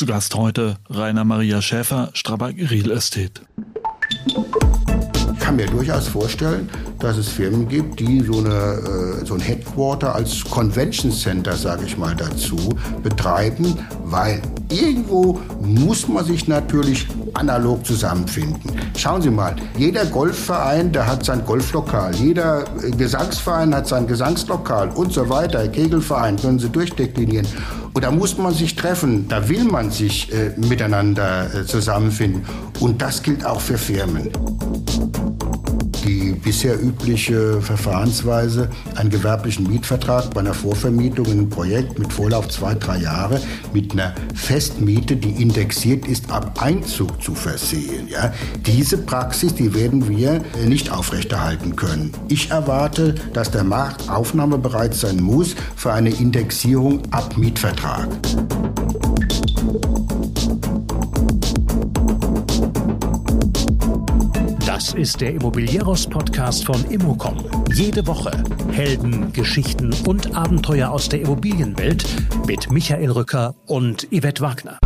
Zu Gast heute Rainer Maria Schäfer, Strabag Real Estate. Ich kann mir durchaus vorstellen, dass es Firmen gibt, die so, eine, äh, so ein Headquarter als Convention Center, sage ich mal dazu, betreiben, weil irgendwo muss man sich natürlich analog zusammenfinden. Schauen Sie mal, jeder Golfverein, der hat sein Golflokal, jeder Gesangsverein hat sein Gesangslokal und so weiter, Kegelverein, können Sie durchdeklinieren. Und da muss man sich treffen, da will man sich äh, miteinander äh, zusammenfinden. Und das gilt auch für Firmen bisher übliche Verfahrensweise, einen gewerblichen Mietvertrag bei einer Vorvermietung in einem Projekt mit Vorlauf zwei, drei Jahre mit einer Festmiete, die indexiert ist, ab Einzug zu versehen. Ja? Diese Praxis, die werden wir nicht aufrechterhalten können. Ich erwarte, dass der Markt aufnahmebereit sein muss für eine Indexierung ab Mietvertrag. Das ist der Immobilieros-Podcast von Immocom. Jede Woche Helden, Geschichten und Abenteuer aus der Immobilienwelt mit Michael Rücker und Yvette Wagner.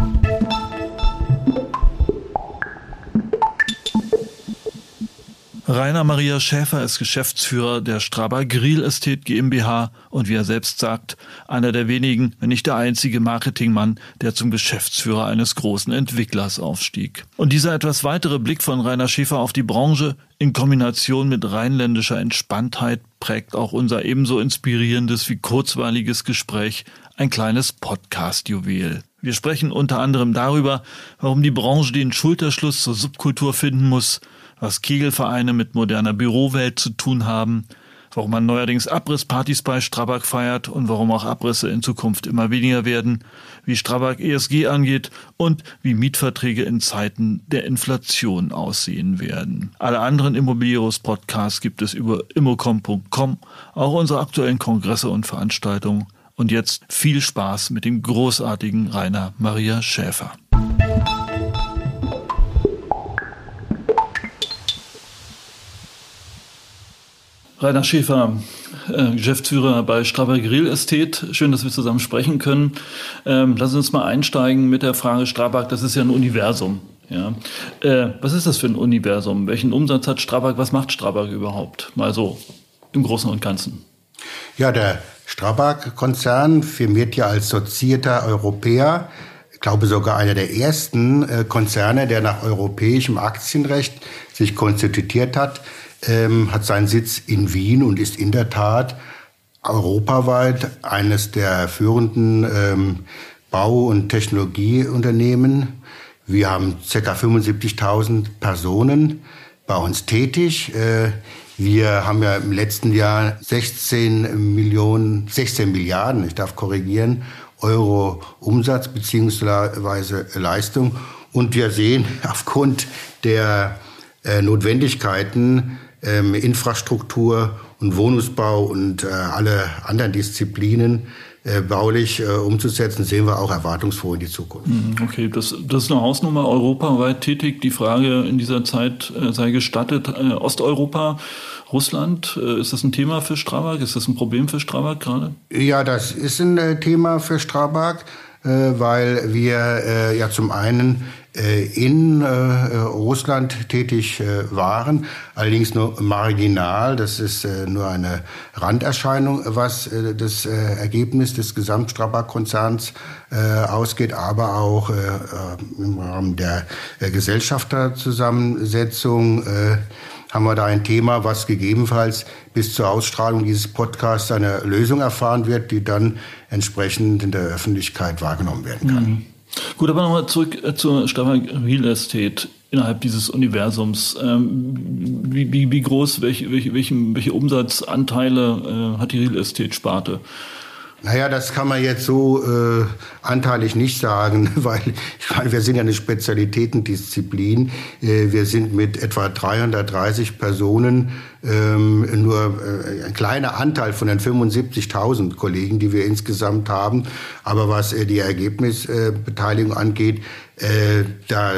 Rainer Maria Schäfer ist Geschäftsführer der Strabag Grill Estate GmbH und wie er selbst sagt, einer der wenigen, wenn nicht der einzige Marketingmann, der zum Geschäftsführer eines großen Entwicklers aufstieg. Und dieser etwas weitere Blick von Rainer Schäfer auf die Branche in Kombination mit rheinländischer Entspanntheit prägt auch unser ebenso inspirierendes wie kurzweiliges Gespräch, ein kleines Podcast-Juwel. Wir sprechen unter anderem darüber, warum die Branche den Schulterschluss zur Subkultur finden muss, was Kegelvereine mit moderner Bürowelt zu tun haben, warum man neuerdings Abrisspartys bei Strabag feiert und warum auch Abrisse in Zukunft immer weniger werden, wie Strabag ESG angeht und wie Mietverträge in Zeiten der Inflation aussehen werden. Alle anderen Immobilieros-Podcasts gibt es über immocom.com, auch unsere aktuellen Kongresse und Veranstaltungen. Und jetzt viel Spaß mit dem großartigen Rainer Maria Schäfer. Rainer Schäfer, äh, Geschäftsführer bei Strabag Grill Estate. Schön, dass wir zusammen sprechen können. Ähm, Sie uns mal einsteigen mit der Frage Strabag, das ist ja ein Universum. Ja. Äh, was ist das für ein Universum? Welchen Umsatz hat Strabag? Was macht Strabag überhaupt? Mal so im Großen und Ganzen. Ja, der Strabag-Konzern firmiert ja als sortierter Europäer. Ich glaube sogar einer der ersten äh, Konzerne, der nach europäischem Aktienrecht sich konstituiert hat ähm, hat seinen Sitz in Wien und ist in der Tat europaweit eines der führenden ähm, Bau- und Technologieunternehmen. Wir haben ca. 75.000 Personen bei uns tätig. Äh, wir haben ja im letzten Jahr 16 Millionen, 16 Milliarden, ich darf korrigieren, Euro Umsatz beziehungsweise Leistung. Und wir sehen aufgrund der äh, Notwendigkeiten ähm, Infrastruktur und Wohnungsbau und äh, alle anderen Disziplinen äh, baulich äh, umzusetzen, sehen wir auch erwartungsfroh in die Zukunft. Mhm, okay, das, das ist eine Hausnummer europaweit tätig. Die Frage in dieser Zeit äh, sei gestattet, äh, Osteuropa, Russland, äh, ist das ein Thema für Strabag? Ist das ein Problem für Strabag gerade? Ja, das ist ein Thema für Strabag, weil wir äh, ja zum einen äh, in äh, Russland tätig äh, waren, allerdings nur marginal. Das ist nur eine Randerscheinung, was das Ergebnis des Gesamtstrabag-Konzerns ausgeht, aber auch im Rahmen der Gesellschafterzusammensetzung haben wir da ein Thema, was gegebenenfalls bis zur Ausstrahlung dieses Podcasts eine Lösung erfahren wird, die dann entsprechend in der Öffentlichkeit wahrgenommen werden kann. Mhm. Gut, aber nochmal zurück äh, zur Staffel Real Estate innerhalb dieses Universums. Ähm, wie, wie, wie groß, welche, welche, welche, welche Umsatzanteile äh, hat die Real Estate-Sparte? Naja, das kann man jetzt so äh, anteilig nicht sagen, weil ich meine, wir sind ja eine Spezialitätendisziplin. Äh, wir sind mit etwa 330 Personen ähm, nur äh, ein kleiner Anteil von den 75.000 Kollegen, die wir insgesamt haben. Aber was äh, die Ergebnisbeteiligung angeht, äh, da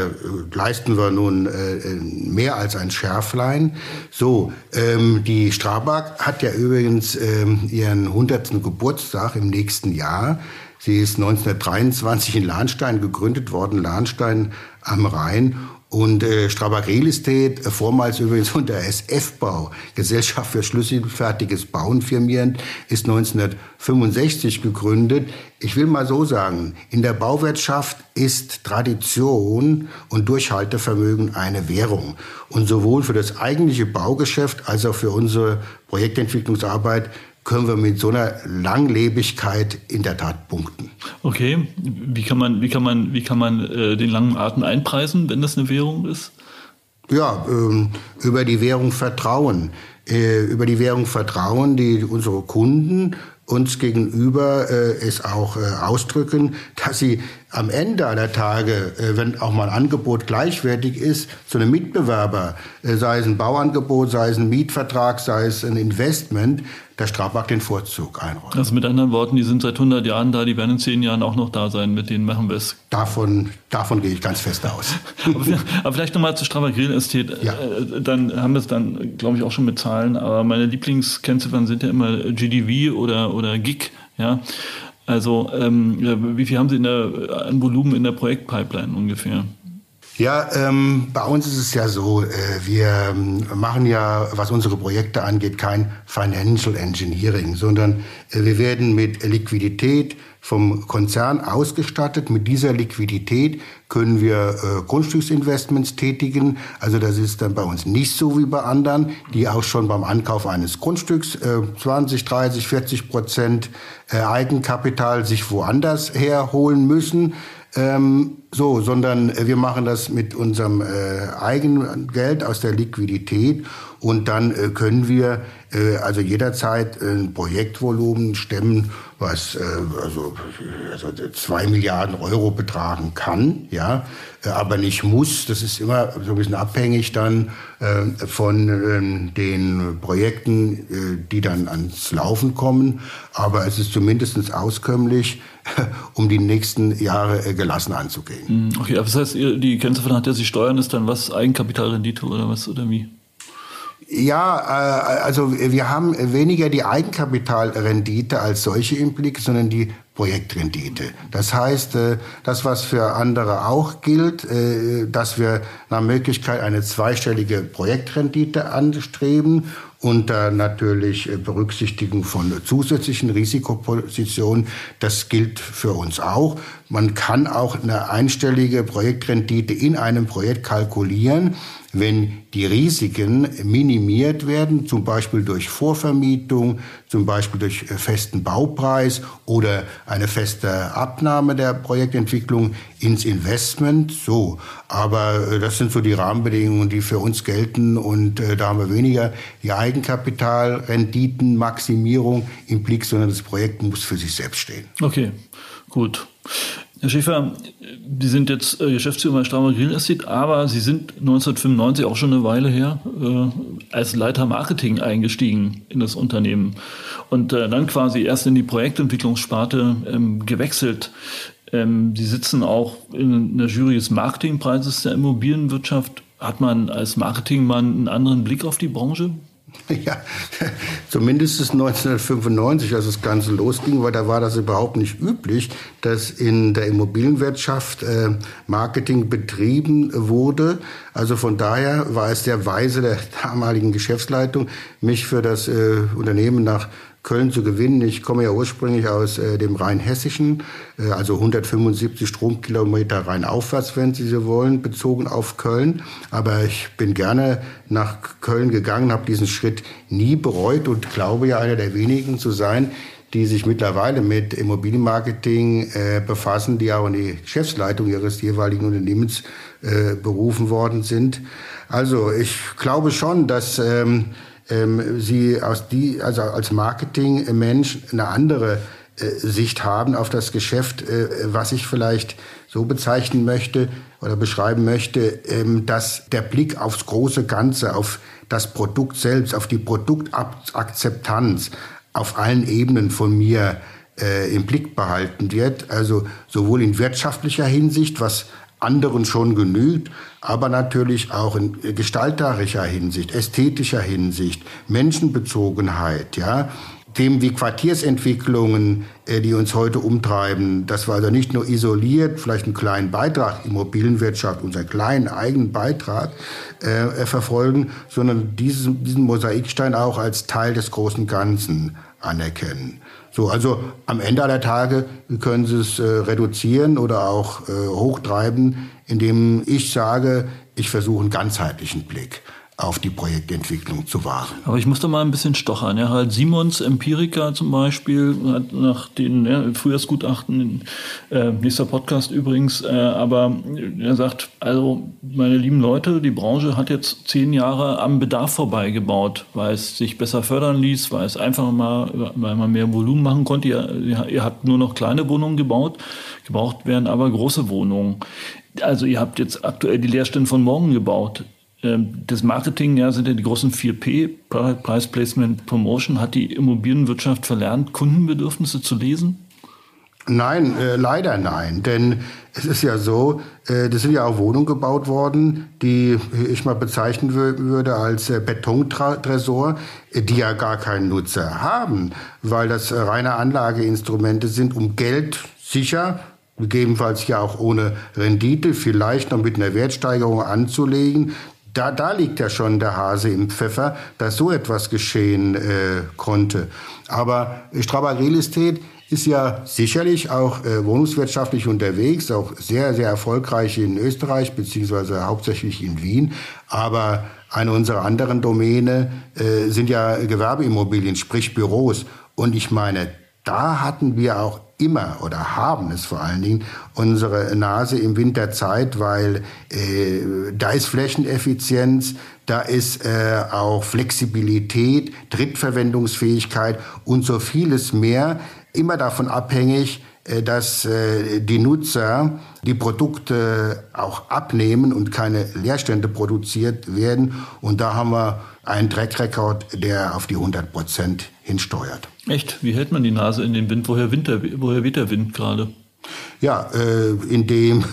leisten wir nun äh, mehr als ein Schärflein. So, ähm, die Strabag hat ja übrigens ähm, ihren 100. Geburtstag im nächsten Jahr. Sie ist 1923 in Lahnstein gegründet worden, Lahnstein am Rhein. Und äh, Strabagrel Estate, äh, vormals übrigens unter SF-Bau, Gesellschaft für schlüsselfertiges Bauen firmierend, ist 1965 gegründet. Ich will mal so sagen, in der Bauwirtschaft ist Tradition und Durchhaltevermögen eine Währung. Und sowohl für das eigentliche Baugeschäft als auch für unsere Projektentwicklungsarbeit können wir mit so einer Langlebigkeit in der Tat punkten. Okay, wie kann man, wie kann man, wie kann man äh, den langen Atem einpreisen, wenn das eine Währung ist? Ja, ähm, über die Währung Vertrauen. Äh, über die Währung Vertrauen, die unsere Kunden uns gegenüber äh, es auch äh, ausdrücken, dass sie am Ende aller Tage, äh, wenn auch mal ein Angebot gleichwertig ist, zu einem Mitbewerber, äh, sei es ein Bauangebot, sei es ein Mietvertrag, sei es ein Investment, der Strafmarkt den Vorzug einräumt. Also mit anderen Worten, die sind seit 100 Jahren da, die werden in 10 Jahren auch noch da sein, mit denen machen wir es. Davon, davon gehe ich ganz fest aus. aber, aber, vielleicht nochmal zu Strabag Real Estate. Ja. Äh, dann haben wir es dann, glaube ich, auch schon mit Zahlen, aber meine Lieblingskennziffern sind ja immer GDV oder, oder GIG, ja. Also ähm, wie viel haben Sie in der, an Volumen in der Projektpipeline ungefähr? Ja, ähm, bei uns ist es ja so, äh, wir ähm, machen ja, was unsere Projekte angeht, kein Financial Engineering, sondern äh, wir werden mit Liquidität vom Konzern ausgestattet. Mit dieser Liquidität können wir äh, Grundstücksinvestments tätigen. Also das ist dann bei uns nicht so wie bei anderen, die auch schon beim Ankauf eines Grundstücks äh, 20, 30, 40 Prozent äh, Eigenkapital sich woanders herholen müssen. Ähm, so, sondern wir machen das mit unserem äh, eigenen Geld aus der Liquidität und dann äh, können wir also jederzeit ein Projektvolumen stemmen, was äh, also, also zwei Milliarden Euro betragen kann, ja, äh, aber nicht muss. Das ist immer so ein bisschen abhängig dann äh, von äh, den Projekten, äh, die dann ans Laufen kommen. Aber es ist zumindest auskömmlich, um die nächsten Jahre äh, gelassen anzugehen. Hm, okay, aber das heißt, die Kennzahl, nach der Sie steuern, ist dann was? Eigenkapitalrendite oder was oder wie? Ja, äh, also wir haben weniger die Eigenkapitalrendite als solche im Blick, sondern die Projektrendite. Das heißt, äh, das, was für andere auch gilt, äh, dass wir nach Möglichkeit eine zweistellige Projektrendite anstreben unter natürlich Berücksichtigung von zusätzlichen Risikopositionen. Das gilt für uns auch. Man kann auch eine einstellige Projektrendite in einem Projekt kalkulieren wenn die Risiken minimiert werden, zum Beispiel durch Vorvermietung, zum Beispiel durch äh, festen Baupreis oder eine feste Abnahme der Projektentwicklung ins Investment. So, aber äh, das sind so die Rahmenbedingungen, die für uns gelten und äh, da haben wir weniger die Eigenkapitalrenditenmaximierung im Blick, sondern das Projekt muss für sich selbst stehen. Okay, gut. Herr Schäfer, Sie sind jetzt äh, Geschäftsführer bei Straumer Grill Estate, aber Sie sind 1995 auch schon eine Weile her äh, als Leiter Marketing eingestiegen in das Unternehmen und äh, dann quasi erst in die Projektentwicklungssparte ähm, gewechselt. Ähm, Sie sitzen auch in der Jury des Marketingpreises der Immobilienwirtschaft. Hat man als Marketingmann einen anderen Blick auf die Branche? Ja, zumindest 1995, als das Ganze losging, weil da war das überhaupt nicht üblich, dass in der Immobilienwirtschaft äh, Marketing betrieben wurde. Also von daher war es der Weise der damaligen Geschäftsleitung, mich für das äh, Unternehmen nach Köln zu gewinnen. Ich komme ja ursprünglich aus äh, dem Rheinhessischen, äh, also 175 Stromkilometer rheinaufwärts, wenn Sie so wollen, bezogen auf Köln. Aber ich bin gerne nach Köln gegangen, habe diesen Schritt nie bereut und glaube ja einer der wenigen zu sein, die sich mittlerweile mit Immobilienmarketing äh, befassen, die auch in die Geschäftsleitung ihres jeweiligen Unternehmens äh, berufen worden sind. Also ich glaube schon, dass ähm, ähm, sie aus die, also als Marketingmensch eine andere äh, Sicht haben auf das Geschäft, äh, was ich vielleicht so bezeichnen möchte oder beschreiben möchte, ähm, dass der Blick aufs große Ganze, auf das Produkt selbst, auf die Produktakzeptanz auf allen Ebenen von mir äh, im Blick behalten wird. Also sowohl in wirtschaftlicher Hinsicht, was anderen schon genügt, aber natürlich auch in gestalterischer Hinsicht, ästhetischer Hinsicht, Menschenbezogenheit, ja. Themen wie Quartiersentwicklungen, äh, die uns heute umtreiben, dass wir also nicht nur isoliert vielleicht einen kleinen Beitrag, Immobilienwirtschaft, unseren kleinen eigenen Beitrag äh, verfolgen, sondern diesen, diesen Mosaikstein auch als Teil des großen Ganzen anerkennen. So, also am Ende aller Tage können Sie es äh, reduzieren oder auch äh, hochtreiben, indem ich sage, ich versuche einen ganzheitlichen Blick auf die Projektentwicklung zu wahren. Aber ich muss da mal ein bisschen stochern. Ja, halt Simons Empirica zum Beispiel hat nach den ja, Frühjahrsgutachten, äh, nächster Podcast übrigens, äh, aber er sagt, also meine lieben Leute, die Branche hat jetzt zehn Jahre am Bedarf vorbeigebaut, weil es sich besser fördern ließ, weil es einfach mal, weil man mehr Volumen machen konnte. Ihr, ihr habt nur noch kleine Wohnungen gebaut, gebraucht werden aber große Wohnungen. Also ihr habt jetzt aktuell die Leerstände von morgen gebaut. Ähm, das Marketing ja, sind ja die großen 4P, Price Placement Promotion. Hat die Immobilienwirtschaft verlernt, Kundenbedürfnisse zu lesen? Nein, äh, leider nein. Denn es ist ja so, äh, das sind ja auch Wohnungen gebaut worden, die ich mal bezeichnen würde als äh, Betontresor, äh, die ja gar keinen Nutzer haben, weil das reine Anlageinstrumente sind, um Geld sicher gegebenenfalls ja auch ohne Rendite, vielleicht noch mit einer Wertsteigerung anzulegen, da, da liegt ja schon der Hase im Pfeffer, dass so etwas geschehen äh, konnte. Aber Strabag Real Estate ist ja sicherlich auch äh, wohnungswirtschaftlich unterwegs, auch sehr, sehr erfolgreich in Österreich, beziehungsweise hauptsächlich in Wien. Aber eine unserer anderen Domäne äh, sind ja Gewerbeimmobilien, sprich Büros. Und ich meine, da hatten wir auch immer oder haben es vor allen Dingen unsere Nase im Winterzeit, weil äh, da ist Flächeneffizienz, da ist äh, auch Flexibilität, Drittverwendungsfähigkeit und so vieles mehr, immer davon abhängig, äh, dass äh, die Nutzer die Produkte auch abnehmen und keine Leerstände produziert werden. Und da haben wir einen Track-Record, der auf die 100 Prozent hinsteuert. Echt? Wie hält man die Nase in den Wind? Woher, Winter, woher weht der Wind gerade? Ja, äh, indem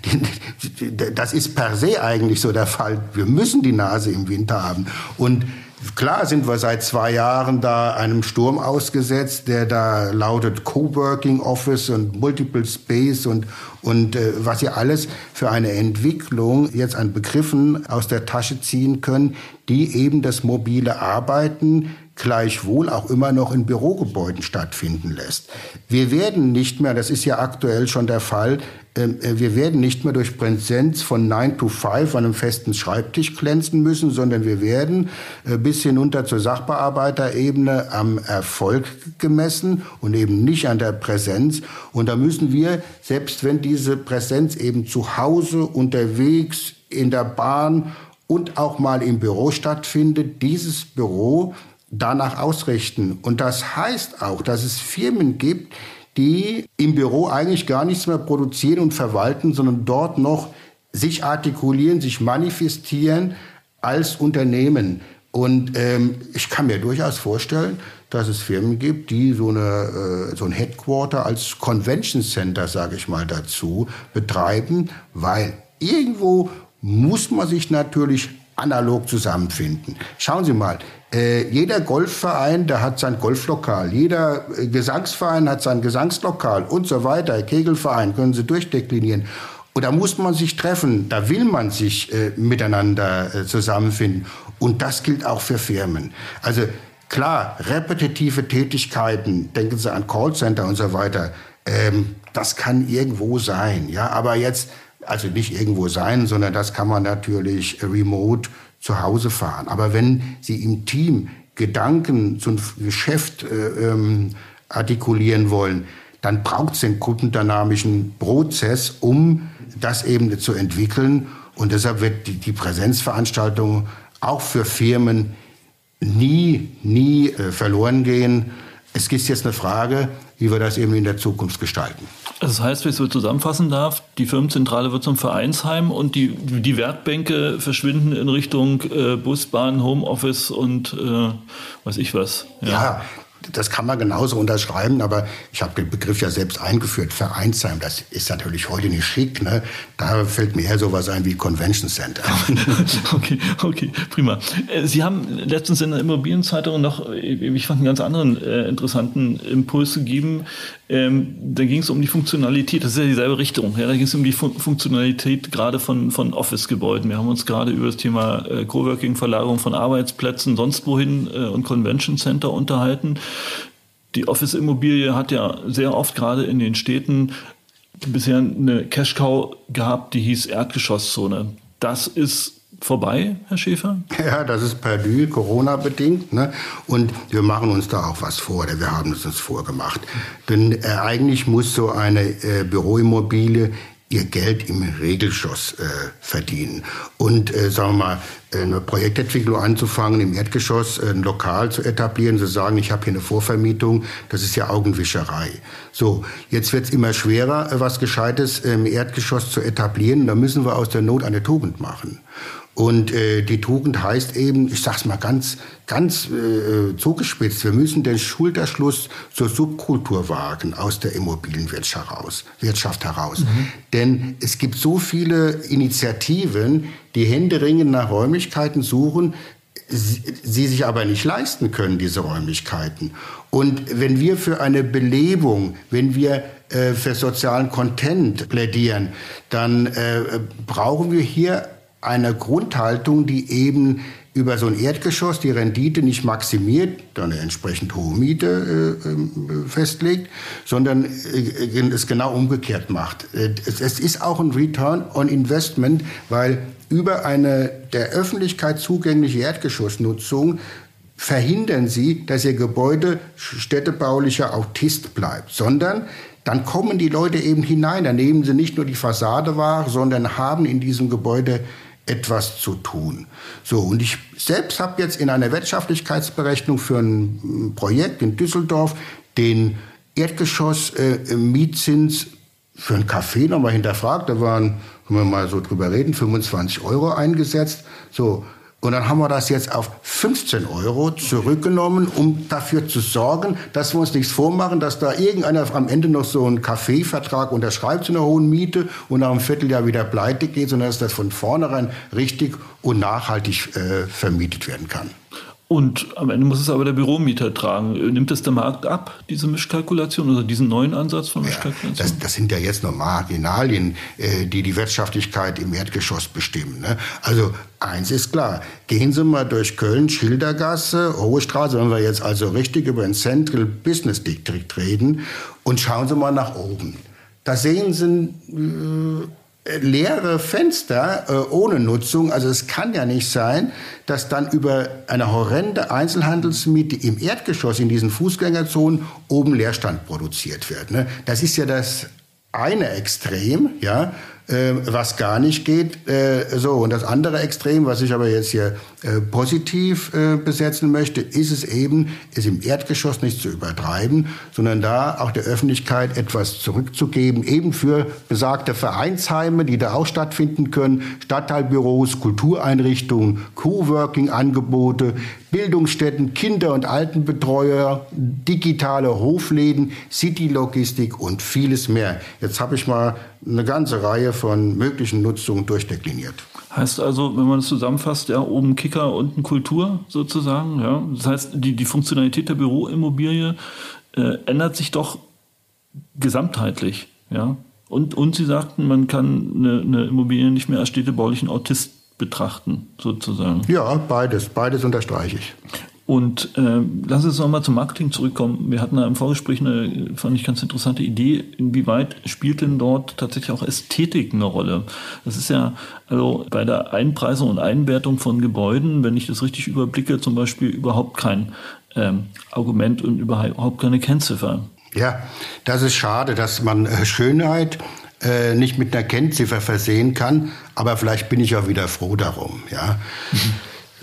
das ist per se eigentlich so der Fall. Wir müssen die Nase im Winter haben. Und Klar sind wir seit zwei Jahren da einem Sturm ausgesetzt, der da lautet Coworking Office und Multiple Space und, und äh, was sie alles für eine Entwicklung jetzt an Begriffen aus der Tasche ziehen können, die eben das mobile Arbeiten gleichwohl auch immer noch in Bürogebäuden stattfinden lässt. Wir werden nicht mehr, das ist ja aktuell schon der Fall, wir werden nicht mehr durch Präsenz von 9 to 5 an einem festen Schreibtisch glänzen müssen, sondern wir werden äh, bis hinunter zur Sachbearbeiterebene am Erfolg gemessen und eben nicht an der Präsenz. Und da müssen wir, selbst wenn diese Präsenz eben zu Hause, unterwegs, in der Bahn und auch mal im Büro stattfindet, dieses Büro danach ausrichten. Und das heißt auch, dass es Firmen gibt, die im Büro eigentlich gar nichts mehr produzieren und verwalten, sondern dort noch sich artikulieren, sich manifestieren als Unternehmen. Und ähm, ich kann mir durchaus vorstellen, dass es Firmen gibt, die so, eine, äh, so ein Headquarter als Convention Center, sage ich mal dazu, betreiben, weil irgendwo muss man sich natürlich analog zusammenfinden. Schauen Sie mal, äh, jeder Golfverein, der hat sein Golflokal, jeder äh, Gesangsverein hat sein Gesangslokal und so weiter, Kegelverein, können Sie durchdeklinieren. Und da muss man sich treffen, da will man sich äh, miteinander äh, zusammenfinden. Und das gilt auch für Firmen. Also klar, repetitive Tätigkeiten, denken Sie an Callcenter und so weiter, ähm, das kann irgendwo sein. Ja, aber jetzt also nicht irgendwo sein, sondern das kann man natürlich remote zu Hause fahren. Aber wenn Sie im Team Gedanken zum Geschäft äh, ähm, artikulieren wollen, dann braucht es den gruppendynamischen Prozess, um das eben zu entwickeln. Und deshalb wird die, die Präsenzveranstaltung auch für Firmen nie, nie äh, verloren gehen. Es ist jetzt eine Frage, wie wir das eben in der Zukunft gestalten. Das heißt, wenn ich es so zusammenfassen darf, die Firmenzentrale wird zum Vereinsheim und die, die Werkbänke verschwinden in Richtung äh, Bus, Bahn, Homeoffice und äh, weiß ich was. Ja, ja das kann man genauso unterschreiben, aber ich habe den Begriff ja selbst eingeführt, Vereinsheim, das ist natürlich heute nicht schick. Ne? Da fällt mir eher sowas ein wie Convention Center. okay, okay, prima. Äh, Sie haben letztens in der Immobilienzeitung noch, äh, ich fand einen ganz anderen äh, interessanten Impuls gegeben. Ähm, da ging es um die Funktionalität, das ist ja dieselbe Richtung. Ja, da ging es um die Fun Funktionalität gerade von, von Office-Gebäuden. Wir haben uns gerade über das Thema äh, Coworking, Verlagerung von Arbeitsplätzen, sonst wohin äh, und Convention Center unterhalten. Die Office-Immobilie hat ja sehr oft gerade in den Städten bisher eine Cash-Cow gehabt, die hieß Erdgeschosszone. Das ist vorbei, Herr Schäfer? Ja, das ist perdu, Corona-bedingt. Ne? Und wir machen uns da auch was vor, oder wir haben es uns vorgemacht. Denn äh, eigentlich muss so eine äh, Büroimmobilie ihr Geld im Regelschoss äh, verdienen. Und äh, sagen wir mal, eine Projektentwicklung anzufangen, im Erdgeschoss ein Lokal zu etablieren, zu sagen, ich habe hier eine Vorvermietung, das ist ja Augenwischerei. So, jetzt wird es immer schwerer, äh, was Gescheites im Erdgeschoss zu etablieren. Da müssen wir aus der Not eine Tugend machen. Und äh, die Tugend heißt eben, ich sag's mal ganz, ganz äh, zugespitzt, wir müssen den Schulterschluss zur Subkultur wagen aus der Immobilienwirtschaft heraus. Wirtschaft heraus. Mhm. Denn es gibt so viele Initiativen, die händeringend nach Räumlichkeiten suchen, sie, sie sich aber nicht leisten können, diese Räumlichkeiten. Und wenn wir für eine Belebung, wenn wir äh, für sozialen Content plädieren, dann äh, brauchen wir hier einer Grundhaltung, die eben über so ein Erdgeschoss die Rendite nicht maximiert, dann eine entsprechend hohe Miete äh, äh, festlegt, sondern äh, es genau umgekehrt macht. Äh, es, es, ist auch ein Return on Investment, weil über eine der Öffentlichkeit zugängliche Erdgeschossnutzung verhindern Sie, dass Ihr Gebäude städtebaulicher Autist bleibt, sondern dann kommen die Leute eben hinein. Dann nehmen sie nicht nur die Fassade wahr, sondern haben in diesem Gebäude etwas zu tun. So, und ich selbst habe jetzt in einer Wirtschaftlichkeitsberechnung für ein Projekt in Düsseldorf den Erdgeschoss-Mietzins äh, für ein Café nochmal hinterfragt. Da waren, können wir mal so drüber reden, 25 Euro eingesetzt. So, und dann haben wir das jetzt auf 15 Euro zurückgenommen, um dafür zu sorgen, dass wir uns nichts vormachen, dass da irgendeiner am Ende noch so einen Kaffeevertrag unterschreibt zu einer hohen Miete und nach einem Vierteljahr wieder pleite geht, sondern dass das von vornherein richtig und nachhaltig äh, vermietet werden kann. Und am Ende muss es aber der Büromieter tragen. Nimmt es der Markt ab, diese Mischkalkulation oder diesen neuen Ansatz von Mischkalkulation? Ja, das, das, sind ja jetzt nur Marginalien, äh, die die Wirtschaftlichkeit im Erdgeschoss bestimmen. Ne? Also eins ist klar, gehen Sie mal durch Köln, Schildergasse, Hohe Straße, wenn wir jetzt also richtig über ein Central Business District reden, und schauen Sie mal nach oben. Da sehen Sie äh, leere Fenster äh, ohne Nutzung. Also es kann ja nicht sein, dass dann über eine horrende Einzelhandelsmiete im Erdgeschoss in diesen Fußgängerzonen oben Leerstand produziert wird. Ne? Das ist ja das eine Extrem, ja, äh, was gar nicht geht. Äh, so und das andere Extrem, was ich aber jetzt hier äh, positiv äh, besetzen möchte, ist es eben, es im Erdgeschoss nicht zu übertreiben, sondern da auch der Öffentlichkeit etwas zurückzugeben, eben für besagte Vereinsheime, die da auch stattfinden können, Stadtteilbüros, Kultureinrichtungen, Coworking-Angebote, Bildungsstätten, Kinder- und Altenbetreuer, digitale Hofläden, Citylogistik und vieles mehr. Jetzt habe ich mal eine ganze Reihe von möglichen Nutzungen durchdekliniert. Heißt also, wenn man es zusammenfasst, ja, oben Kicker, unten Kultur sozusagen. Ja. Das heißt, die, die Funktionalität der Büroimmobilie äh, ändert sich doch gesamtheitlich. Ja. Und, und Sie sagten, man kann eine, eine Immobilie nicht mehr als städtebaulichen Autist betrachten, sozusagen. Ja, beides, beides unterstreiche ich. Und äh, lass uns nochmal zum Marketing zurückkommen. Wir hatten da im Vorgespräch eine, fand ich, ganz interessante Idee. Inwieweit spielt denn dort tatsächlich auch Ästhetik eine Rolle? Das ist ja, also bei der Einpreisung und Einwertung von Gebäuden, wenn ich das richtig überblicke, zum Beispiel überhaupt kein ähm, Argument und überhaupt keine Kennziffer. Ja, das ist schade, dass man äh, Schönheit äh, nicht mit einer Kennziffer versehen kann, aber vielleicht bin ich auch wieder froh darum. Ja. Mhm.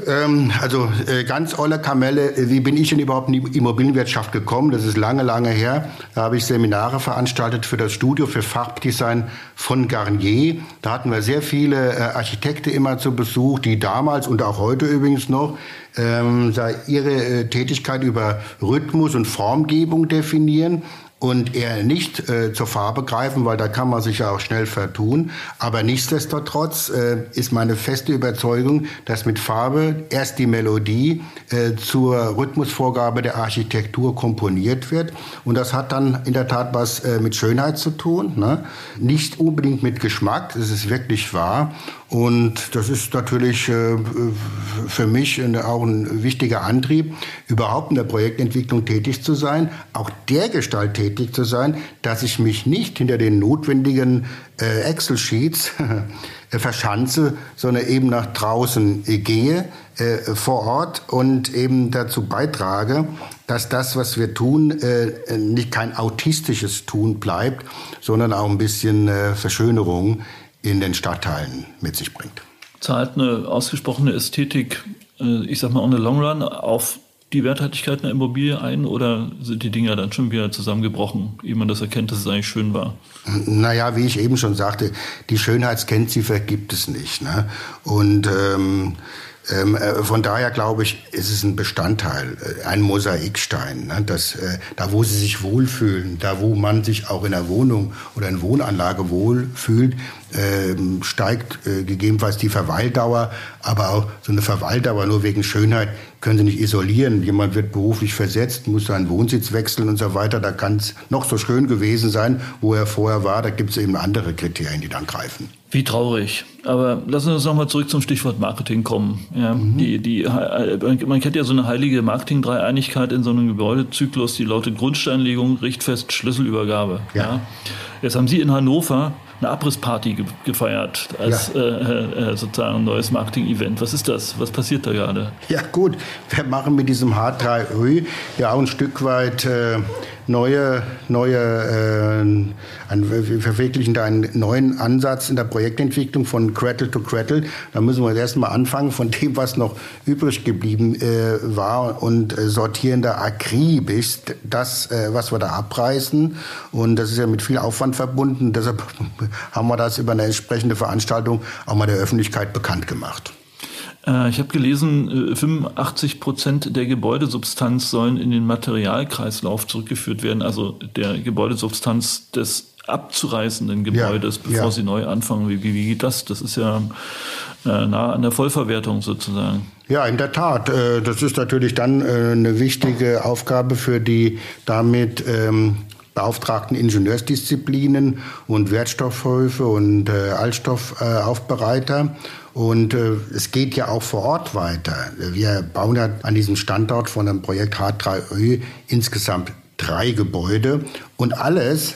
Ähm, also äh, ganz olle Kamelle, äh, wie bin ich denn überhaupt in die Immobilienwirtschaft gekommen? Das ist lange, lange her. Da habe ich Seminare veranstaltet für das Studio für Farbdesign von Garnier. Da hatten wir sehr viele äh, Architekten immer zu Besuch, die damals und auch heute übrigens noch ähm, ihre Tätigkeit über Rhythmus und Formgebung definieren und eher nicht äh, zur Farbe greifen, weil da kann man sich ja auch schnell vertun. Aber nichtsdestotrotz äh, ist meine feste Überzeugung, dass mit Farbe erst die Melodie äh, zur Rhythmusvorgabe der Architektur komponiert wird. Und das hat dann in der Tat was äh, mit Schönheit zu tun. Ne? Nicht unbedingt mit Geschmack, das ist wirklich wahr. Und das ist natürlich äh, für mich auch ein wichtiger Antrieb, überhaupt in der Projektentwicklung tätig zu sein, auch der Gestalt tätig zu sein, dass ich mich nicht hinter den notwendigen äh, Excel-Sheets verschanze, sondern eben nach draußen gehe, äh, vor Ort und eben dazu beitrage, dass das, was wir tun, nicht kein autistisches Tun bleibt, sondern auch ein bisschen Verschönerung in den Stadtteilen mit sich bringt. Zahlt eine ausgesprochene Ästhetik, äh, ich sag mal, on the long run auf die Werthaltigkeit einer Immobilie ein oder sind die Dinger dann schon wieder zusammengebrochen, ehe man das erkennt, dass es eigentlich schön war? Naja, wie ich eben schon sagte, die Schönheitskennziffer gibt es nicht. Ne? Und ähm, ähm, äh, von daher glaube ich, ist es ein Bestandteil, äh, ein Mosaikstein. Ne? Das, äh, da, wo sie sich wohlfühlen, da, wo man sich auch in der Wohnung oder in Wohnanlage wohlfühlt, ähm, steigt äh, gegebenenfalls die Verweildauer, aber auch so eine Verweildauer nur wegen Schönheit können Sie nicht isolieren. Jemand wird beruflich versetzt, muss seinen Wohnsitz wechseln und so weiter. Da kann es noch so schön gewesen sein, wo er vorher war. Da gibt es eben andere Kriterien, die dann greifen. Wie traurig. Aber lassen wir uns nochmal zurück zum Stichwort Marketing kommen. Ja, mhm. die, die, man kennt ja so eine heilige Marketing-Dreieinigkeit in so einem Gebäudezyklus, die lautet Grundsteinlegung, Richtfest, Schlüsselübergabe. Ja. ja. Jetzt haben Sie in Hannover eine Abrissparty ge gefeiert als ja. äh, äh, sozusagen neues Marketing-Event. Was ist das? Was passiert da gerade? Ja gut, wir machen mit diesem H3Ö ja auch ein Stück weit äh, neue, neue äh, ein, wir verwirklichen da einen neuen Ansatz in der Projektentwicklung von Cradle to Cradle. Da müssen wir erstmal anfangen von dem, was noch übrig geblieben äh, war und äh, sortieren da akribisch das, äh, was wir da abreißen. Und das ist ja mit viel Aufwand verbunden. Deshalb haben wir das über eine entsprechende Veranstaltung auch mal der Öffentlichkeit bekannt gemacht. Äh, ich habe gelesen, 85 äh, Prozent der Gebäudesubstanz sollen in den Materialkreislauf zurückgeführt werden, also der Gebäudesubstanz des abzureißenden Gebäudes, ja, bevor ja. sie neu anfangen. Wie, wie, wie, geht das? Das ist ja äh, nah an der Vollverwertung sozusagen. Ja, in der Tat. Äh, das ist natürlich dann äh, eine wichtige Aufgabe für die damit ähm, beauftragten Ingenieursdisziplinen und Wertstoffhöfe und Altstoffaufbereiter. Und äh, es geht ja auch vor Ort weiter. Wir bauen ja an diesem Standort von dem Projekt H3Ö insgesamt drei Gebäude und alles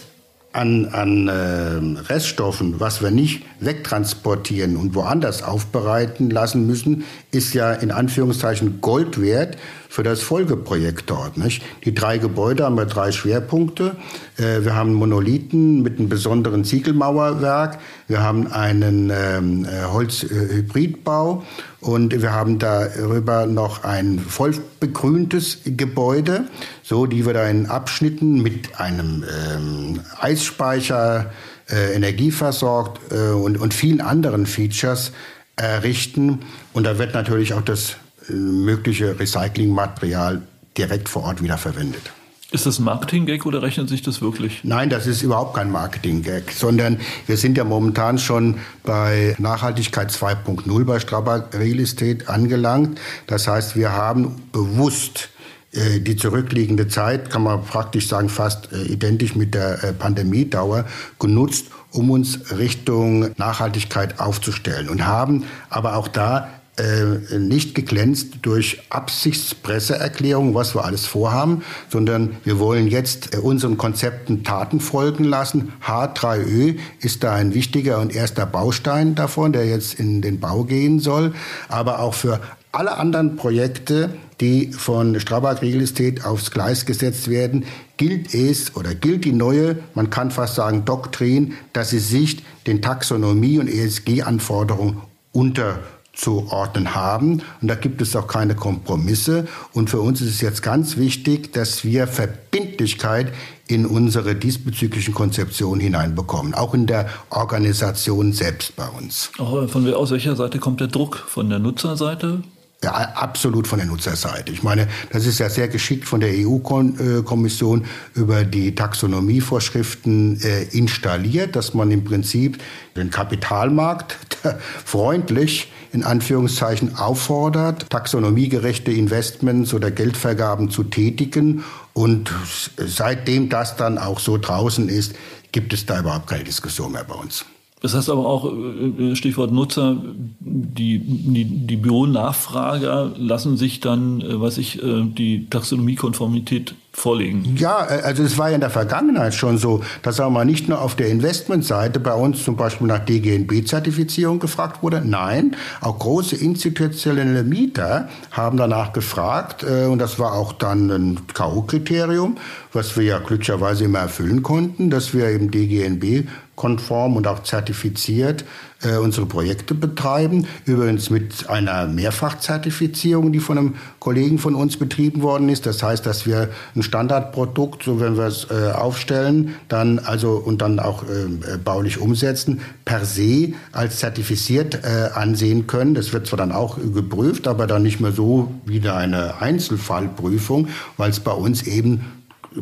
an, an äh, Reststoffen, was wir nicht wegtransportieren und woanders aufbereiten lassen müssen, ist ja in Anführungszeichen Gold wert für das Folgeprojekt dort. Nicht? Die drei Gebäude haben wir drei Schwerpunkte. Äh, wir haben Monolithen mit einem besonderen Ziegelmauerwerk. Wir haben einen ähm, äh, Holzhybridbau und wir haben darüber noch ein voll begrüntes Gebäude, so die wir da in Abschnitten mit einem ähm, Eisspeicher äh, energieversorgt äh, und, und vielen anderen Features errichten. Und da wird natürlich auch das äh, mögliche Recyclingmaterial direkt vor Ort wieder verwendet. Ist das ein Marketing-Gag oder rechnet sich das wirklich? Nein, das ist überhaupt kein Marketing-Gag, sondern wir sind ja momentan schon bei Nachhaltigkeit 2.0 bei Strabag Real Estate angelangt. Das heißt, wir haben bewusst äh, die zurückliegende Zeit, kann man praktisch sagen, fast äh, identisch mit der Pandemiedauer, genutzt, um uns Richtung Nachhaltigkeit aufzustellen und haben aber auch da äh, nicht geglänzt durch Absichtspresseerklärungen, was wir alles vorhaben, sondern wir wollen jetzt äh, unseren Konzepten Taten folgen lassen. H3Ö ist da ein wichtiger und erster Baustein davon, der jetzt in den Bau gehen soll, aber auch für alle anderen Projekte, die von Strabag Real aufs Gleis gesetzt werden, gilt es oder gilt die neue, man kann fast sagen Doktrin, dass sie sich den Taxonomie- und ESG-Anforderungen unter einzuordnen haben. Und da gibt es auch keine Kompromisse. Und für uns ist es jetzt ganz wichtig, dass wir Verbindlichkeit in unsere diesbezüglichen Konzeptionen hineinbekommen, auch in der Organisation selbst bei uns. Auch von aus welcher Seite kommt der Druck? Von der Nutzerseite? Ja, absolut von der Nutzerseite. Ich meine, das ist ja sehr geschickt von der EU-Kommission über die Taxonomievorschriften äh, installiert, dass man im Prinzip den Kapitalmarkt freundlich in Anführungszeichen auffordert, taxonomiegerechte Investments oder Geldvergaben zu tätigen. Und seitdem das dann auch so draußen ist, gibt es da überhaupt keine Diskussion mehr bei uns. Das heißt aber auch, äh, Stichwort Nutzer, die, die, die Büronachfrager lassen sich dann, äh, weiß ich, äh, die Taxonomiekonformität vorlegen. Ja, also es war ja in der Vergangenheit schon so, dass auch mal nicht nur auf der Investmentseite bei uns zum Beispiel nach DGNB-Zertifizierung gefragt wurde. Nein, auch große institutionelle Mieter haben danach gefragt und das war auch dann ein K.O.-Kriterium, was wir ja glücklicherweise immer erfüllen konnten, dass wir eben DGNB konform und auch zertifiziert äh, unsere Projekte betreiben. Übrigens mit einer Mehrfachzertifizierung, die von einem Kollegen von uns betrieben worden ist. Das heißt, dass wir ein Standardprodukt, so wenn wir es äh, aufstellen, dann also und dann auch äh, baulich umsetzen, per se als zertifiziert äh, ansehen können. Das wird zwar dann auch geprüft, aber dann nicht mehr so wie eine Einzelfallprüfung, weil es bei uns eben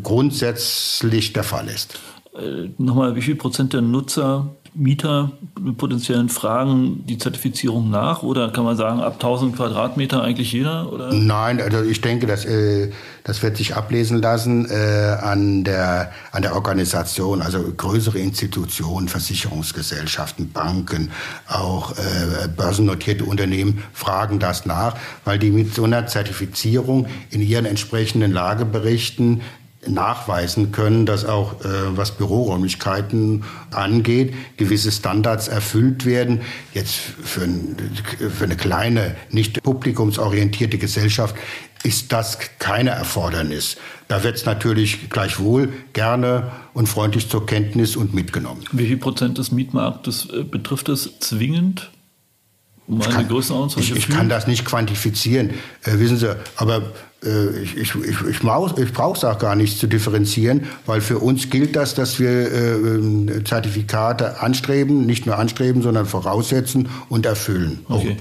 grundsätzlich der Fall ist. Äh, nochmal, wie viel Prozent der Nutzer, Mieter potenziellen fragen die Zertifizierung nach? Oder kann man sagen, ab 1000 Quadratmeter eigentlich jeder? Oder? Nein, also ich denke, dass, äh, das wird sich ablesen lassen äh, an, der, an der Organisation. Also größere Institutionen, Versicherungsgesellschaften, Banken, auch äh, börsennotierte Unternehmen fragen das nach, weil die mit so einer Zertifizierung in ihren entsprechenden Lageberichten nachweisen können, dass auch äh, was Büroräumlichkeiten angeht, gewisse Standards erfüllt werden. Jetzt für, ein, für eine kleine, nicht publikumsorientierte Gesellschaft ist das keine Erfordernis. Da wird es natürlich gleichwohl gerne und freundlich zur Kenntnis und mitgenommen. Wie viel Prozent des Mietmarktes äh, betrifft es zwingend? Um ich, kann, ich, ich kann das nicht quantifizieren, äh, wissen Sie, aber äh, ich, ich, ich, ich brauche es auch gar nicht zu differenzieren, weil für uns gilt das, dass wir äh, Zertifikate anstreben, nicht nur anstreben, sondern voraussetzen und erfüllen. Okay.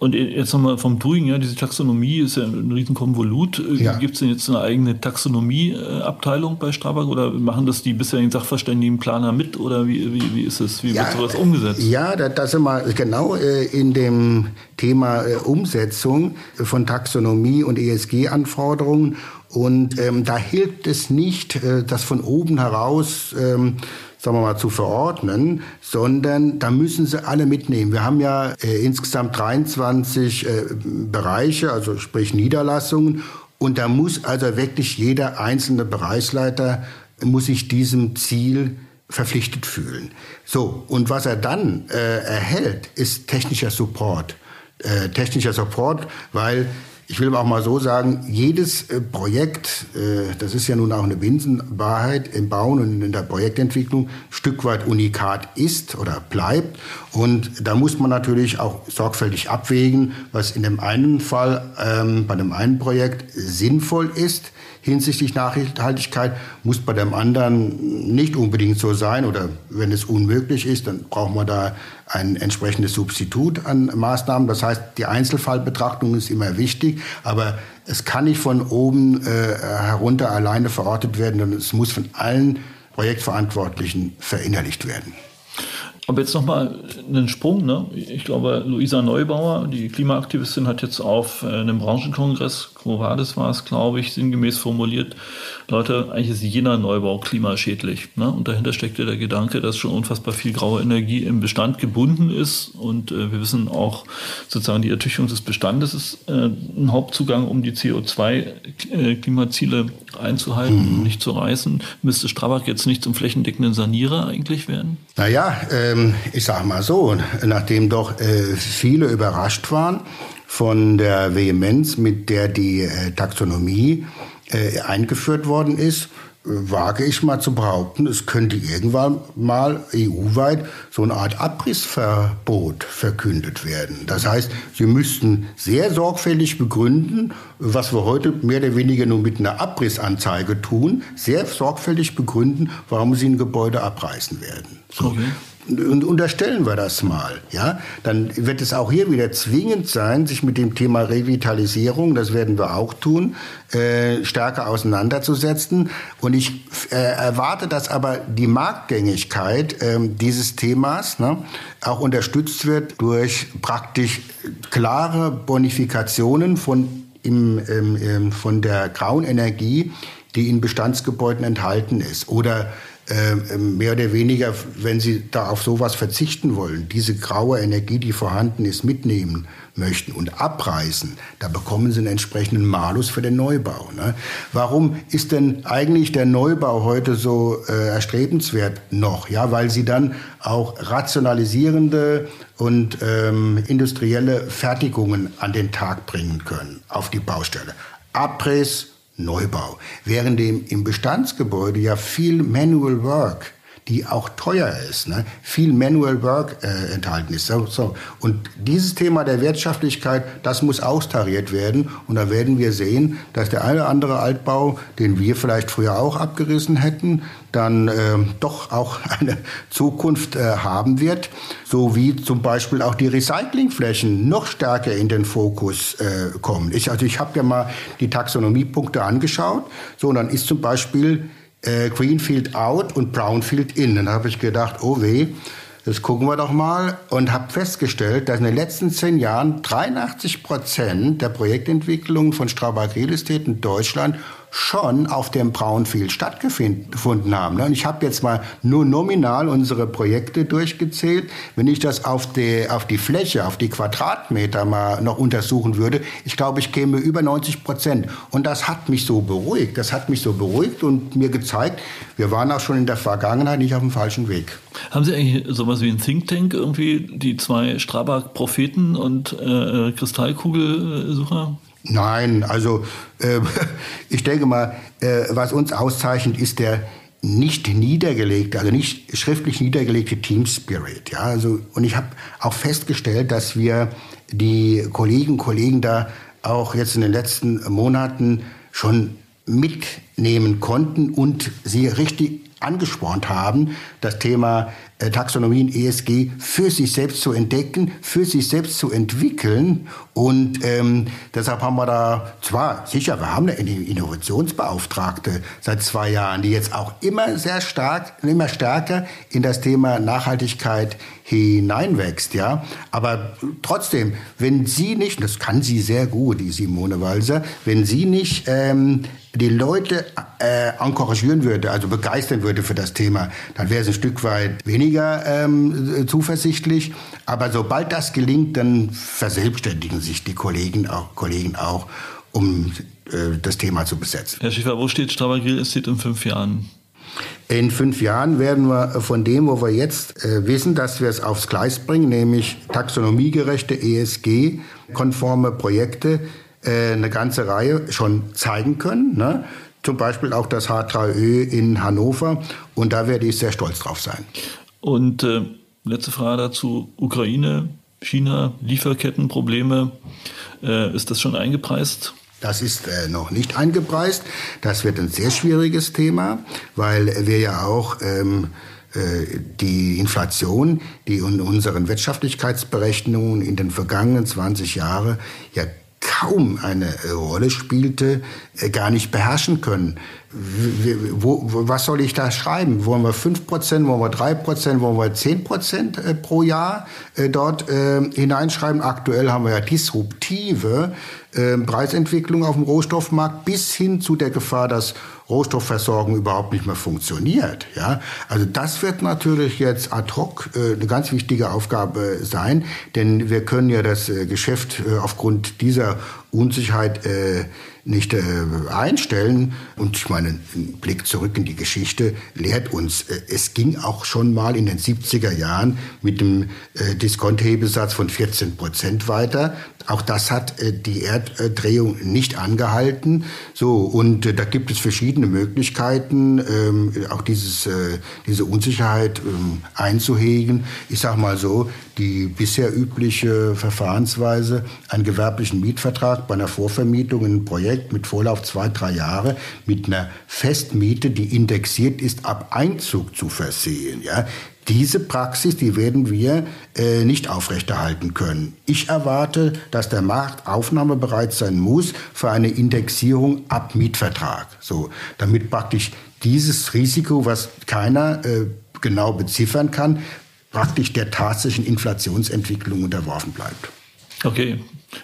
Und jetzt nochmal vom Doing, ja, diese Taxonomie ist ja ein riesen Konvolut. Äh, ja. Gibt es denn jetzt eine eigene Taxonomieabteilung bei Strabag oder machen das die bisherigen Sachverständigenplaner mit oder wie, wie, wie ist es? Wie ja, wird sowas umgesetzt? Ja, da, da sind wir genau äh, in dem Thema äh, Umsetzung von Taxonomie und ESG-Anforderungen. Und ähm, da hilft es nicht, äh, das von oben heraus ähm, sagen wir mal, zu verordnen, sondern da müssen sie alle mitnehmen. Wir haben ja äh, insgesamt 23 äh, Bereiche, also sprich Niederlassungen, und da muss also wirklich jeder einzelne Bereichsleiter muss sich diesem Ziel verpflichtet fühlen. So, und was er dann äh, erhält, ist technischer Support. Äh, technischer Support, weil ich will auch mal so sagen, jedes äh, Projekt, äh, das ist ja nun auch eine Binsenwahrheit im Bauen und in der Projektentwicklung, Stück weit unikat ist oder bleibt. Und da muss man natürlich auch sorgfältig abwägen, was in dem einen Fall, ähm, bei dem einen Projekt sinnvoll ist hinsichtlich Nachhaltigkeit, muss bei dem anderen nicht unbedingt so sein. Oder wenn es unmöglich ist, dann braucht man da ein entsprechendes Substitut an Maßnahmen. Das heißt, die Einzelfallbetrachtung ist immer wichtig, aber es kann nicht von oben äh, herunter alleine verortet werden, sondern es muss von allen Projektverantwortlichen verinnerlicht werden. Aber jetzt nochmal einen Sprung. Ne? Ich glaube, Luisa Neubauer, die Klimaaktivistin, hat jetzt auf äh, einem Branchenkongress, Covades war es, glaube ich, sinngemäß formuliert, Leute, eigentlich ist jener Neubau klimaschädlich. Ne? Und dahinter steckt ja der Gedanke, dass schon unfassbar viel graue Energie im Bestand gebunden ist. Und äh, wir wissen auch, sozusagen die Ertüchtung des Bestandes ist äh, ein Hauptzugang, um die CO2-Klimaziele äh, einzuhalten, mhm. nicht zu reißen. Müsste Strabag jetzt nicht zum flächendeckenden Sanierer eigentlich werden? Naja, ähm, ich sage mal so, nachdem doch äh, viele überrascht waren von der Vehemenz, mit der die äh, Taxonomie äh, eingeführt worden ist, wage ich mal zu behaupten, es könnte irgendwann mal EU-weit so eine Art Abrissverbot verkündet werden. Das heißt, Sie müssten sehr sorgfältig begründen, was wir heute mehr oder weniger nur mit einer Abrissanzeige tun, sehr sorgfältig begründen, warum Sie ein Gebäude abreißen werden. So. Okay und unterstellen wir das mal, ja, dann wird es auch hier wieder zwingend sein, sich mit dem Thema Revitalisierung, das werden wir auch tun, äh, stärker auseinanderzusetzen. Und ich äh, erwarte, dass aber die Marktgängigkeit äh, dieses Themas ne, auch unterstützt wird durch praktisch klare Bonifikationen von, im, ähm, von der grauen Energie, die in Bestandsgebäuden enthalten ist. Oder mehr oder weniger, wenn Sie da auf sowas verzichten wollen, diese graue Energie, die vorhanden ist, mitnehmen möchten und abreißen, da bekommen Sie einen entsprechenden Malus für den Neubau. Ne? Warum ist denn eigentlich der Neubau heute so äh, erstrebenswert noch? Ja, weil Sie dann auch rationalisierende und ähm, industrielle Fertigungen an den Tag bringen können auf die Baustelle. Abriss, Neubau. Während dem im Bestandsgebäude ja viel Manual Work die auch teuer ist, ne? viel Manual Work äh, enthalten ist. So, so. Und dieses Thema der Wirtschaftlichkeit, das muss austariert werden. Und da werden wir sehen, dass der eine oder andere Altbau, den wir vielleicht früher auch abgerissen hätten, dann äh, doch auch eine Zukunft äh, haben wird, so wie zum Beispiel auch die Recyclingflächen noch stärker in den Fokus äh, kommen. Ich, also ich habe ja mal die Taxonomiepunkte angeschaut, so und dann ist zum Beispiel äh, Greenfield out und Brownfield in. Dann habe ich gedacht, oh weh, das gucken wir doch mal und habe festgestellt, dass in den letzten zehn Jahren 83 Prozent der Projektentwicklung von Strabag Real Estate in Deutschland schon auf dem Brownfield stattgefunden haben. Und ich habe jetzt mal nur nominal unsere Projekte durchgezählt. Wenn ich das auf die, auf die Fläche, auf die Quadratmeter mal noch untersuchen würde, ich glaube, ich käme über 90 Prozent. Und das hat mich so beruhigt. Das hat mich so beruhigt und mir gezeigt, wir waren auch schon in der Vergangenheit nicht auf dem falschen Weg. Haben Sie eigentlich sowas wie ein Think Tank irgendwie, die zwei Strabag-Propheten und äh, äh Kristallkugelsucher? Nein, also äh, ich denke mal, äh, was uns auszeichnet, ist der nicht niedergelegte, also nicht schriftlich niedergelegte Team Spirit. Ja, also und ich habe auch festgestellt, dass wir die Kolleginnen und Kollegen da auch jetzt in den letzten Monaten schon mitnehmen konnten und sie richtig angespornt haben, das Thema äh, Taxonomie und ESG für sich selbst zu entdecken, für sich selbst zu entwickeln. Und ähm, deshalb haben wir da zwar sicher, wir haben eine Innovationsbeauftragte seit zwei Jahren, die jetzt auch immer sehr stark, immer stärker in das Thema Nachhaltigkeit hineinwächst, ja. Aber trotzdem, wenn sie nicht, das kann sie sehr gut, die Simone Walser, wenn sie nicht ähm, die Leute äh, encouragieren würde, also begeistern würde für das Thema, dann wäre es ein Stück weit weniger ähm, zuversichtlich. Aber sobald das gelingt, dann verselbstständigen sich die Kollegen auch, Kollegen auch um äh, das Thema zu besetzen. Herr Schäfer, wo steht Strabag Real Estate in fünf Jahren? In fünf Jahren werden wir von dem, wo wir jetzt äh, wissen, dass wir es aufs Gleis bringen, nämlich taxonomiegerechte, ESG-konforme Projekte, äh, eine ganze Reihe schon zeigen können. Ne? Zum Beispiel auch das H3Ö in Hannover. Und da werde ich sehr stolz drauf sein. Und äh, letzte Frage dazu: Ukraine, China, Lieferkettenprobleme. Äh, ist das schon eingepreist? Das ist äh, noch nicht eingepreist. Das wird ein sehr schwieriges Thema, weil wir ja auch ähm, äh, die Inflation, die in unseren Wirtschaftlichkeitsberechnungen in den vergangenen 20 Jahren ja kaum eine äh, Rolle spielte, äh, gar nicht beherrschen können. Wo, was soll ich da schreiben? Wollen wir 5%, wollen wir 3%, wollen wir 10% äh, pro Jahr dort äh, hineinschreiben? Aktuell haben wir ja disruptive äh, Preisentwicklung auf dem Rohstoffmarkt bis hin zu der Gefahr, dass Rohstoffversorgung überhaupt nicht mehr funktioniert. Ja, also das wird natürlich jetzt ad hoc äh, eine ganz wichtige Aufgabe sein, denn wir können ja das äh, Geschäft äh, aufgrund dieser Unsicherheit äh, nicht äh, einstellen. Und ich meine, ein Blick zurück in die Geschichte lehrt uns, äh, es ging auch schon mal in den 70er Jahren mit dem äh, Diskonthebesatz von 14 Prozent weiter. Auch das hat äh, die Erddrehung nicht angehalten. So, und äh, da gibt es verschiedene Möglichkeiten, ähm, auch dieses, äh, diese Unsicherheit ähm, einzuhegen. Ich sage mal so, die bisher übliche Verfahrensweise, einen gewerblichen Mietvertrag bei einer Vorvermietung in ein Projekt mit Vorlauf zwei, drei Jahre mit einer Festmiete, die indexiert ist, ab Einzug zu versehen. Ja, diese Praxis, die werden wir äh, nicht aufrechterhalten können. Ich erwarte, dass der Markt aufnahmebereit sein muss für eine Indexierung ab Mietvertrag. So, damit praktisch dieses Risiko, was keiner äh, genau beziffern kann, praktisch der tatsächlichen Inflationsentwicklung unterworfen bleibt. Okay.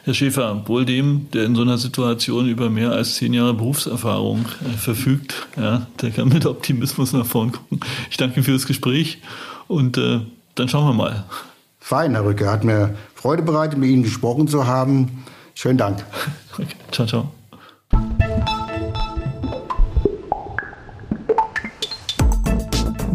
Herr Schäfer, wohl dem, der in so einer Situation über mehr als zehn Jahre Berufserfahrung äh, verfügt, ja, der kann mit Optimismus nach vorn gucken. Ich danke Ihnen für das Gespräch und äh, dann schauen wir mal. Fein, Herr Rücke. Hat mir Freude bereitet, mit Ihnen gesprochen zu haben. Schönen Dank. Okay. Ciao, ciao.